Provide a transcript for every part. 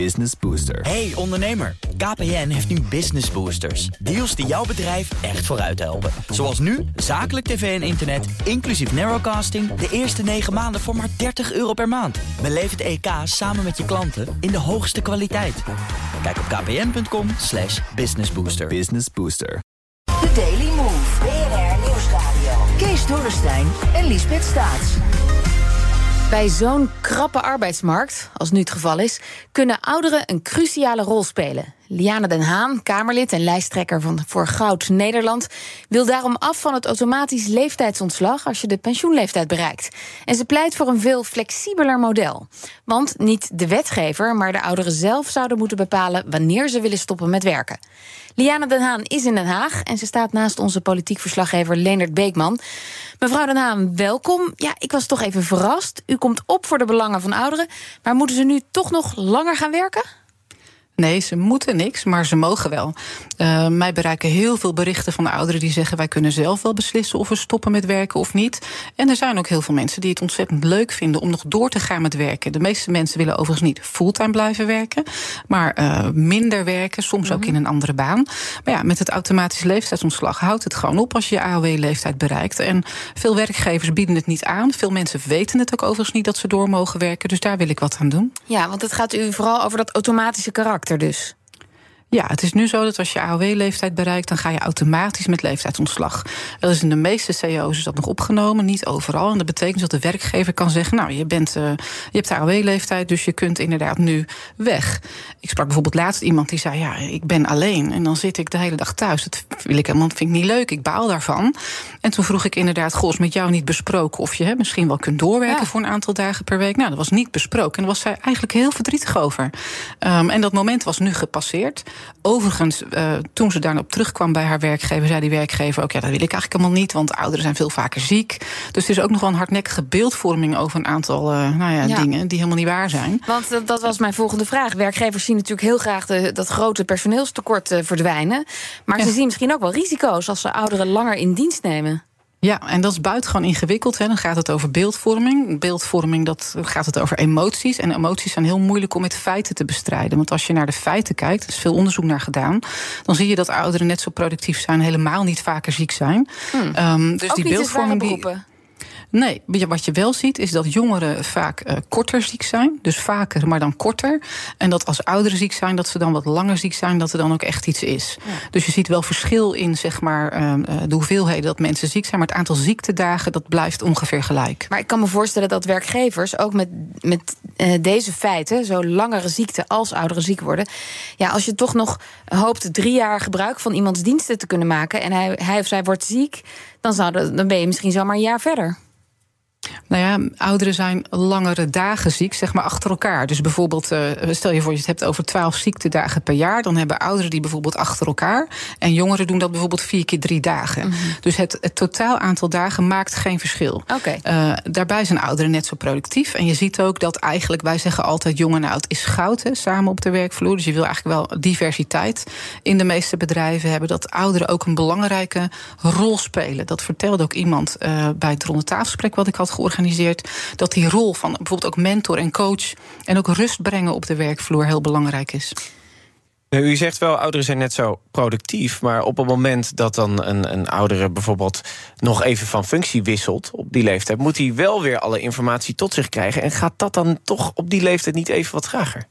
Business Booster. Hey ondernemer, KPN heeft nu Business Boosters. Deals die jouw bedrijf echt vooruit helpen. Zoals nu, zakelijk tv en internet, inclusief narrowcasting... de eerste 9 maanden voor maar 30 euro per maand. Beleef het EK samen met je klanten in de hoogste kwaliteit. Kijk op kpn.com slash businessbooster. Business Booster. The Daily Move. BNR Nieuwsradio. Kees Dorrestein en Liesbeth Staats. Bij zo'n krappe arbeidsmarkt, als nu het geval is, kunnen ouderen een cruciale rol spelen. Liane Den Haan, Kamerlid en lijsttrekker van voor Goud Nederland, wil daarom af van het automatisch leeftijdsontslag als je de pensioenleeftijd bereikt. En ze pleit voor een veel flexibeler model. Want niet de wetgever, maar de ouderen zelf zouden moeten bepalen wanneer ze willen stoppen met werken. Liane Den Haan is in Den Haag en ze staat naast onze politiek verslaggever Leonard Beekman. Mevrouw Den Haan, welkom. Ja, ik was toch even verrast. U komt op voor de belangen van ouderen, maar moeten ze nu toch nog langer gaan werken? Nee, ze moeten niks, maar ze mogen wel. Uh, mij bereiken heel veel berichten van de ouderen die zeggen: wij kunnen zelf wel beslissen of we stoppen met werken of niet. En er zijn ook heel veel mensen die het ontzettend leuk vinden om nog door te gaan met werken. De meeste mensen willen overigens niet fulltime blijven werken, maar uh, minder werken, soms ook in een andere baan. Maar ja, met het automatisch leeftijdsontslag houdt het gewoon op als je je AOW-leeftijd bereikt. En veel werkgevers bieden het niet aan. Veel mensen weten het ook overigens niet dat ze door mogen werken. Dus daar wil ik wat aan doen. Ja, want het gaat u vooral over dat automatische karakter dus. Ja, het is nu zo dat als je AOW-leeftijd bereikt, dan ga je automatisch met leeftijdsontslag. Dat is in de meeste CEO's is dat nog opgenomen, niet overal. En dat betekent dat de werkgever kan zeggen: Nou, je, bent, uh, je hebt AOW-leeftijd, dus je kunt inderdaad nu weg. Ik sprak bijvoorbeeld laatst iemand die zei: Ja, ik ben alleen. En dan zit ik de hele dag thuis. Dat wil ik helemaal vind ik niet leuk. Ik baal daarvan. En toen vroeg ik inderdaad: Goh, is met jou niet besproken of je hè, misschien wel kunt doorwerken ja. voor een aantal dagen per week? Nou, dat was niet besproken. En daar was zij eigenlijk heel verdrietig over. Um, en dat moment was nu gepasseerd. Overigens, uh, toen ze daarop terugkwam bij haar werkgever, zei die werkgever ook: ja, dat wil ik eigenlijk helemaal niet, want ouderen zijn veel vaker ziek. Dus er is ook nog wel een hardnekkige beeldvorming over een aantal uh, nou ja, ja. dingen die helemaal niet waar zijn. Want dat, dat, was mijn volgende vraag. Werkgevers zien natuurlijk heel graag de, dat grote personeelstekort verdwijnen. Maar ja. ze zien misschien ook wel risico's als ze ouderen langer in dienst nemen. Ja, en dat is buitengewoon ingewikkeld. Hè. Dan gaat het over beeldvorming. Beeldvorming, dat gaat het over emoties. En emoties zijn heel moeilijk om met feiten te bestrijden. Want als je naar de feiten kijkt, er is veel onderzoek naar gedaan... dan zie je dat ouderen net zo productief zijn... helemaal niet vaker ziek zijn. Hmm. Um, dus Ook die beeldvorming... Die... Nee, wat je wel ziet is dat jongeren vaak uh, korter ziek zijn. Dus vaker, maar dan korter. En dat als ouderen ziek zijn, dat ze dan wat langer ziek zijn, dat er dan ook echt iets is. Ja. Dus je ziet wel verschil in zeg maar, uh, de hoeveelheden dat mensen ziek zijn. Maar het aantal ziektedagen dat blijft ongeveer gelijk. Maar ik kan me voorstellen dat werkgevers ook met, met uh, deze feiten, zo langere ziekte als ouderen ziek worden. Ja, als je toch nog hoopt drie jaar gebruik van iemands diensten te kunnen maken. en hij, hij of zij wordt ziek, dan, zou dan ben je misschien zomaar een jaar verder. Nou ja, ouderen zijn langere dagen ziek, zeg maar achter elkaar. Dus bijvoorbeeld, uh, stel je voor je het hebt over twaalf ziektedagen per jaar. Dan hebben ouderen die bijvoorbeeld achter elkaar. En jongeren doen dat bijvoorbeeld vier keer drie dagen. Mm-hmm. Dus het, het, totaal aantal dagen maakt geen verschil. Okay. Uh, daarbij zijn ouderen net zo productief. En je ziet ook dat eigenlijk, wij zeggen altijd jong en oud is goud, hè, samen op de werkvloer. Dus je wil eigenlijk wel diversiteit in de meeste bedrijven hebben. Dat ouderen ook een belangrijke rol spelen. Dat vertelde ook iemand uh, bij het ronde tafelgesprek wat ik had georganiseerd. Dat die rol van bijvoorbeeld ook mentor en coach en ook rust brengen op de werkvloer heel belangrijk is. U zegt wel, ouderen zijn net zo productief. Maar op het moment dat dan een, een oudere bijvoorbeeld nog even van functie wisselt op die leeftijd, moet hij wel weer alle informatie tot zich krijgen. En gaat dat dan toch op die leeftijd niet even wat trager?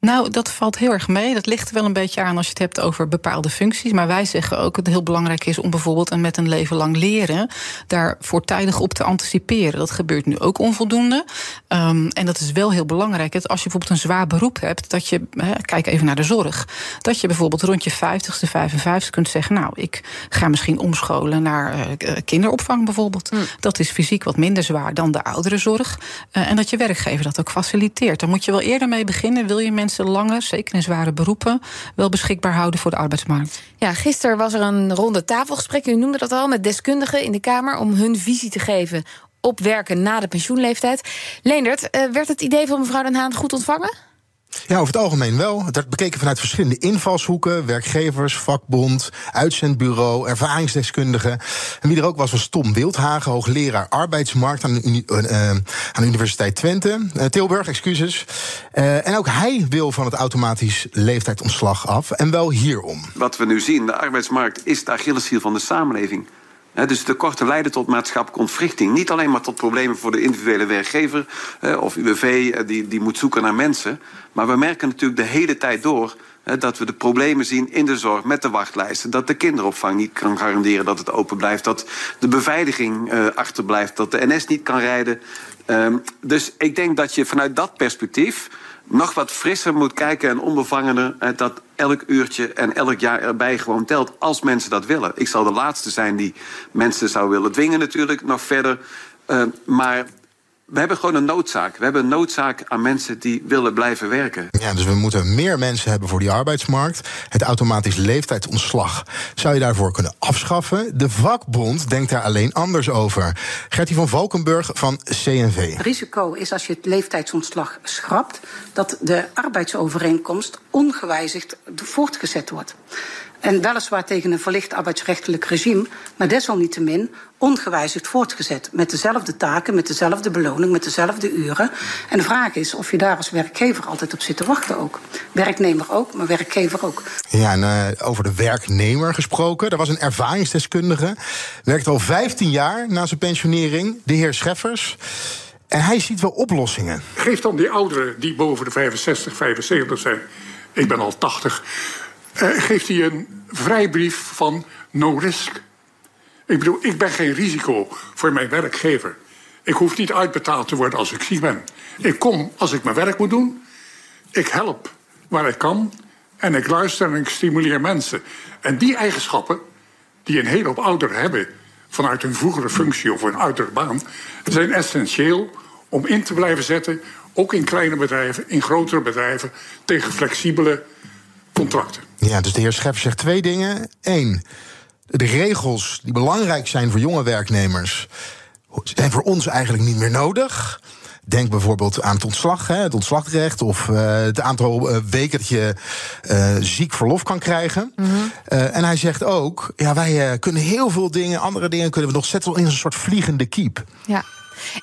Nou, dat valt heel erg mee. Dat ligt er wel een beetje aan als je het hebt over bepaalde functies. Maar wij zeggen ook dat het heel belangrijk is om bijvoorbeeld met een leven lang leren daar voortijdig op te anticiperen. Dat gebeurt nu ook onvoldoende. Um, en dat is wel heel belangrijk. Dat als je bijvoorbeeld een zwaar beroep hebt, dat je, kijk even naar de zorg, dat je bijvoorbeeld rond je 50ste, 55 kunt zeggen: Nou, ik ga misschien omscholen naar uh, kinderopvang bijvoorbeeld. Mm. Dat is fysiek wat minder zwaar dan de ouderenzorg. Uh, en dat je werkgever dat ook faciliteert. Daar moet je wel eerder mee beginnen. Wil je mensen mensen langer, zeker in zware beroepen, wel beschikbaar houden voor de arbeidsmarkt. Ja, gisteren was er een ronde tafelgesprek, u noemde dat al, met deskundigen in de Kamer om hun visie te geven op werken na de pensioenleeftijd. Leendert, uh, werd het idee van mevrouw Den Haan goed ontvangen? Ja, over het algemeen wel. Het werd bekeken vanuit verschillende invalshoeken: werkgevers, vakbond, uitzendbureau, ervaringsdeskundigen. En wie er ook was, was Tom Wildhagen, hoogleraar arbeidsmarkt aan de, uh, aan de Universiteit Twente, uh, Tilburg, excuses. En ook hij wil van het automatisch leeftijdontslag af. En wel hierom. Wat we nu zien, de arbeidsmarkt is de Achilleshiel van de samenleving. He, dus tekorten leiden tot maatschappelijke ontwrichting. Niet alleen maar tot problemen voor de individuele werkgever eh, of UWV eh, die, die moet zoeken naar mensen. Maar we merken natuurlijk de hele tijd door eh, dat we de problemen zien in de zorg met de wachtlijsten. Dat de kinderopvang niet kan garanderen dat het open blijft. Dat de beveiliging uh, achterblijft. Dat de NS niet kan rijden. Um, dus ik denk dat je vanuit dat perspectief nog wat frisser moet kijken en onbevangener. Dat elk uurtje en elk jaar erbij gewoon telt. Als mensen dat willen. Ik zal de laatste zijn die mensen zou willen dwingen, natuurlijk, nog verder. Uh, maar we hebben gewoon een noodzaak. We hebben een noodzaak aan mensen die willen blijven werken. Ja, dus we moeten meer mensen hebben voor die arbeidsmarkt. Het automatisch leeftijdsontslag zou je daarvoor kunnen afschaffen. De vakbond denkt daar alleen anders over. Gertie van Valkenburg van CNV. Het risico is als je het leeftijdsontslag schrapt... dat de arbeidsovereenkomst ongewijzigd voortgezet wordt. En weliswaar tegen een verlicht arbeidsrechtelijk regime, maar desalniettemin ongewijzigd voortgezet. Met dezelfde taken, met dezelfde beloning, met dezelfde uren. En de vraag is of je daar als werkgever altijd op zit te wachten ook. Werknemer ook, maar werkgever ook. Ja, en uh, over de werknemer gesproken. Er was een ervaringsdeskundige. Werkt al 15 jaar na zijn pensionering, de heer Scheffers. En hij ziet wel oplossingen. Geef dan die ouderen die boven de 65, 75 zijn. Ik ben al 80 uh, geeft hij een vrijbrief van no risk. Ik bedoel, ik ben geen risico voor mijn werkgever. Ik hoef niet uitbetaald te worden als ik ziek ben. Ik kom als ik mijn werk moet doen. Ik help waar ik kan. En ik luister en ik stimuleer mensen. En die eigenschappen, die een hele hoop ouderen hebben... vanuit hun vroegere functie of een oudere baan... zijn essentieel om in te blijven zetten... ook in kleine bedrijven, in grotere bedrijven... tegen flexibele contracten. Ja, dus de heer Scheffer zegt twee dingen. Eén, de regels die belangrijk zijn voor jonge werknemers... zijn voor ons eigenlijk niet meer nodig. Denk bijvoorbeeld aan het ontslag, hè, het ontslagrecht... of uh, het aantal uh, weken dat je uh, ziek verlof kan krijgen. Mm -hmm. en hij zegt ook, ja, wij kunnen heel veel dingen... andere dingen kunnen we nog zetten in een soort vliegende kiep. Ja.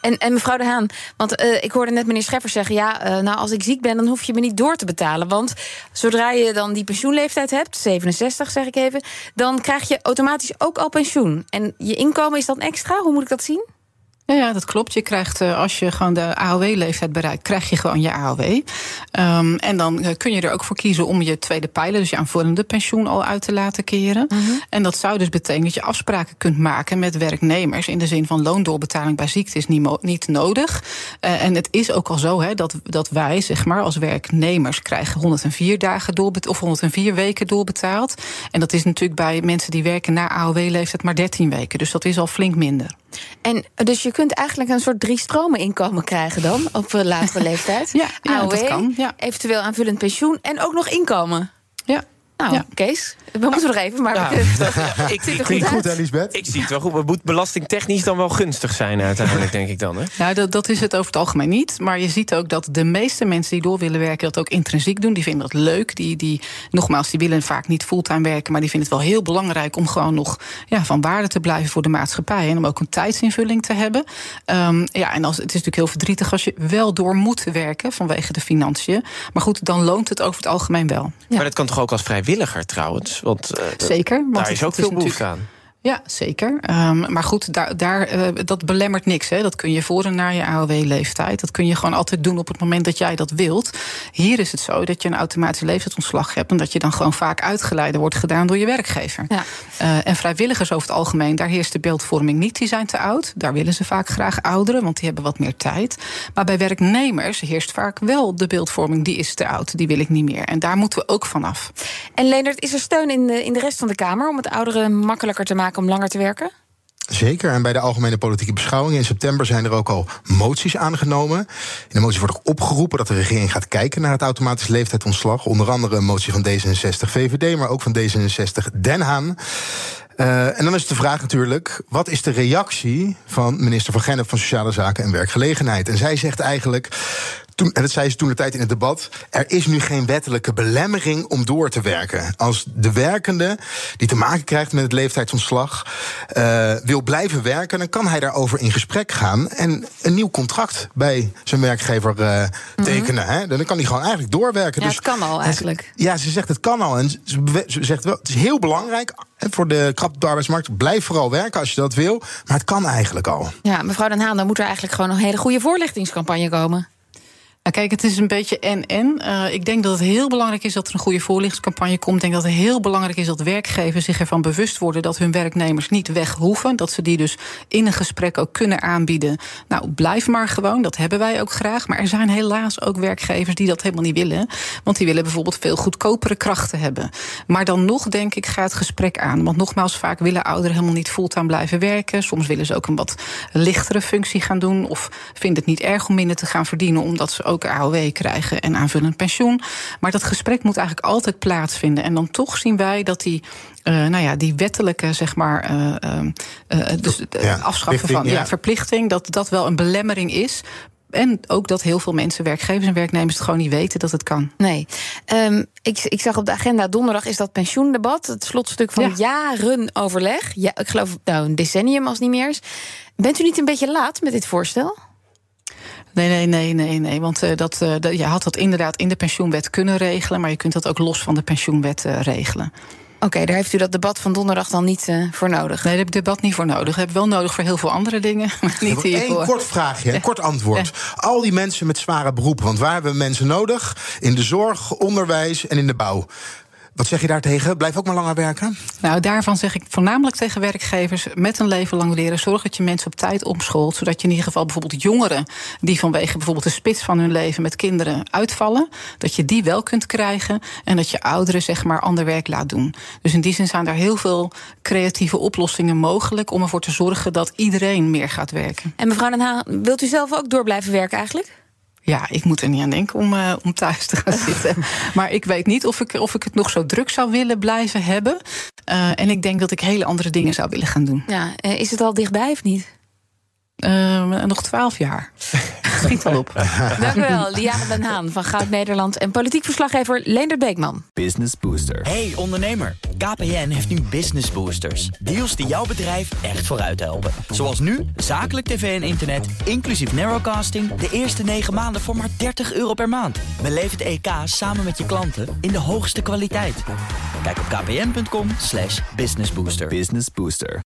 En, en mevrouw De Haan, want uh, ik hoorde net meneer Scheffer zeggen... ja, uh, nou, als ik ziek ben, dan hoef je me niet door te betalen. Want zodra je dan die pensioenleeftijd hebt, 67 zeg ik even... dan krijg je automatisch ook al pensioen. En je inkomen is dan extra? Hoe moet ik dat zien? Ja, ja, dat klopt. Je krijgt, uh, als je gewoon de AOW-leeftijd bereikt, krijg je gewoon je AOW. Um, en dan uh, kun je er ook voor kiezen om je tweede pijler, dus je aanvullende pensioen, al uit te laten keren. Mm -hmm. En dat zou dus betekenen dat je afspraken kunt maken met werknemers. In de zin van loondoorbetaling bij ziekte is niet, niet nodig. Uh, en het is ook al zo hè, dat, dat wij, zeg maar, als werknemers krijgen 104 dagen doorbetaald, of 104 weken doorbetaald. En dat is natuurlijk bij mensen die werken na AOW-leeftijd maar 13 weken. Dus dat is al flink minder. En dus je kunt eigenlijk een soort drie stromen inkomen krijgen dan op een latere leeftijd. ja, dat kan. Ja. eventueel aanvullend pensioen en ook nog inkomen. Ja. Nou, Ja. Kees, we moeten nog even, maar Ja. ik- het er ik- goed Goed, uit. hè, Lisbeth? Ik zie het wel goed. Het moet belastingtechnisch dan wel gunstig zijn uiteindelijk, denk ik dan. Hè? Nou, dat, dat is het over het algemeen niet. Maar je ziet ook dat de meeste mensen die door willen werken... dat ook intrinsiek doen. Die vinden dat leuk. Die, die, nogmaals, die willen vaak niet fulltime werken... maar die vinden het wel heel belangrijk om gewoon nog ja, van waarde te blijven voor de maatschappij. En om ook een tijdsinvulling te hebben. Ehm, ja, en als, het is natuurlijk heel verdrietig als je wel door moet werken... vanwege de financiën. Maar goed, dan loont het over het algemeen wel. Ja. Maar dat kan toch ook als vrijwilliger trouwens? Want dat- Zeker. Want daar is ook veel behoefte aan. Ja, zeker. Um, maar goed, daar, daar, uh, dat belemmert niks. Hè. Dat kun je voor en na je AOW-leeftijd. Dat kun je gewoon altijd doen op het moment dat jij dat wilt. Hier is het zo dat je een automatische leeftijdsontslag hebt... en dat je dan gewoon vaak uitgeleide wordt gedaan door je werkgever. Ja. Uh, en vrijwilligers over het algemeen, daar heerst de beeldvorming niet. Die zijn te oud. Daar willen ze vaak graag ouderen, want die hebben wat meer tijd. Maar bij werknemers heerst vaak wel de beeldvorming... die is te oud, die wil ik niet meer. En daar moeten we ook vanaf. En Leendert, is er steun in de, in de rest van de Kamer om het ouderen makkelijker te maken om langer te werken? Zeker. En bij de Algemene Politieke Beschouwingen in september zijn er ook al moties aangenomen. In de motie wordt ook opgeroepen dat de regering gaat kijken naar het automatisch leeftijdontslag. Onder andere een motie van D66 VVD, maar ook van D66 Den Haan. Uh, en dan is de vraag natuurlijk: wat is de reactie van minister van Gennep van Sociale Zaken en Werkgelegenheid? En zij zegt eigenlijk: toen, en dat zei ze toen de tijd in het debat. Er is nu geen wettelijke belemmering om door te werken. Als de werkende die te maken krijgt met het leeftijdsontslag. Uh, wil blijven werken, dan kan hij daarover in gesprek gaan. En een nieuw contract bij zijn werkgever uh, tekenen. Hè? Dan kan hij gewoon eigenlijk doorwerken. Ja, dus, het kan al eigenlijk. Ja, ze zegt het kan al. En ze, ze zegt wel, het is heel belangrijk voor de krap de arbeidsmarkt. Blijf vooral werken als je dat wil. Maar het kan eigenlijk al. Ja, mevrouw Den Haan, dan moet er eigenlijk gewoon een hele goede voorlichtingscampagne komen. Nou, kijk, het is een beetje en-en. Uh, ik denk dat het heel belangrijk is dat er een goede voorlichtingscampagne komt. Ik denk dat het heel belangrijk is dat werkgevers zich ervan bewust worden dat hun werknemers niet weg hoeven. Dat ze die dus in een gesprek ook kunnen aanbieden. Nou, blijf maar gewoon, dat hebben wij ook graag. Maar er zijn helaas ook werkgevers die dat helemaal niet willen. Want die willen bijvoorbeeld veel goedkopere krachten hebben. Maar dan nog, denk ik, ga het gesprek aan. Want nogmaals, vaak willen ouderen helemaal niet fulltime blijven werken. Soms willen ze ook een wat lichtere functie gaan doen. Of vinden het niet erg om minder te gaan verdienen, omdat ze ook ook AOW krijgen en aanvullend pensioen. Maar dat gesprek moet eigenlijk altijd plaatsvinden. En dan toch zien wij dat die uh, nou ja, die wettelijke, zeg maar, uh, uh, dus ja, afschaffen van ja. ja. verplichting, dat dat wel een belemmering is. En ook dat heel veel mensen, werkgevers en werknemers, het gewoon niet weten dat het kan. Nee. Um, ik, ik zag op de agenda donderdag is dat pensioendebat. Het slotstuk van ja. jaren overleg. Ja, ik geloof nou een decennium als niet meer is. Bent u niet een beetje laat met dit voorstel? Nee, nee, nee, nee, nee. Want uh, dat, uh, dat, je had dat inderdaad in de pensioenwet kunnen regelen, maar je kunt dat ook los van de pensioenwet uh, regelen. Oké, okay, daar heeft u dat debat van donderdag dan niet uh, voor nodig? Nee, daar heb ik debat niet voor nodig. Dat heb ik wel nodig voor heel veel andere dingen. Maar niet hiervoor. Eén kort vraagje, een kort antwoord. Ja. Al die mensen met zware beroepen, want waar hebben we mensen nodig? In de zorg, onderwijs en in de bouw. Wat zeg je daar tegen? Blijf ook maar langer werken? Nou, daarvan zeg ik voornamelijk tegen werkgevers... met een leven lang leren, zorg dat je mensen op tijd omscholt... zodat je in ieder geval bijvoorbeeld jongeren... die vanwege bijvoorbeeld de spits van hun leven met kinderen uitvallen... dat je die wel kunt krijgen... en dat je ouderen zeg maar ander werk laat doen. Dus in die zin zijn er heel veel creatieve oplossingen mogelijk... om ervoor te zorgen dat iedereen meer gaat werken. En mevrouw Den Haan, wilt u zelf ook door blijven werken eigenlijk? Ja, ik moet er niet aan denken om, uh, om thuis te gaan zitten. maar ik weet niet of ik, of ik het nog zo druk zou willen blijven hebben. Uh, en ik denk dat ik hele andere dingen zou willen gaan doen. Ja, uh, is het al dichtbij of niet? Uh, nog twaalf jaar. Schiet wel op. Dank u wel, Liane Den Haan van Goud Nederland... en politiek verslaggever Leendert Beekman. Business Booster. Hey ondernemer, KPN heeft nu Business Boosters. Deals die jouw bedrijf echt vooruit helpen. Zoals nu, zakelijk tv en internet, inclusief narrowcasting... de eerste negen maanden voor maar 30 euro per maand. Beleef het EK samen met je klanten in de hoogste kwaliteit. Kijk op kpn.com businessbooster. Business Booster.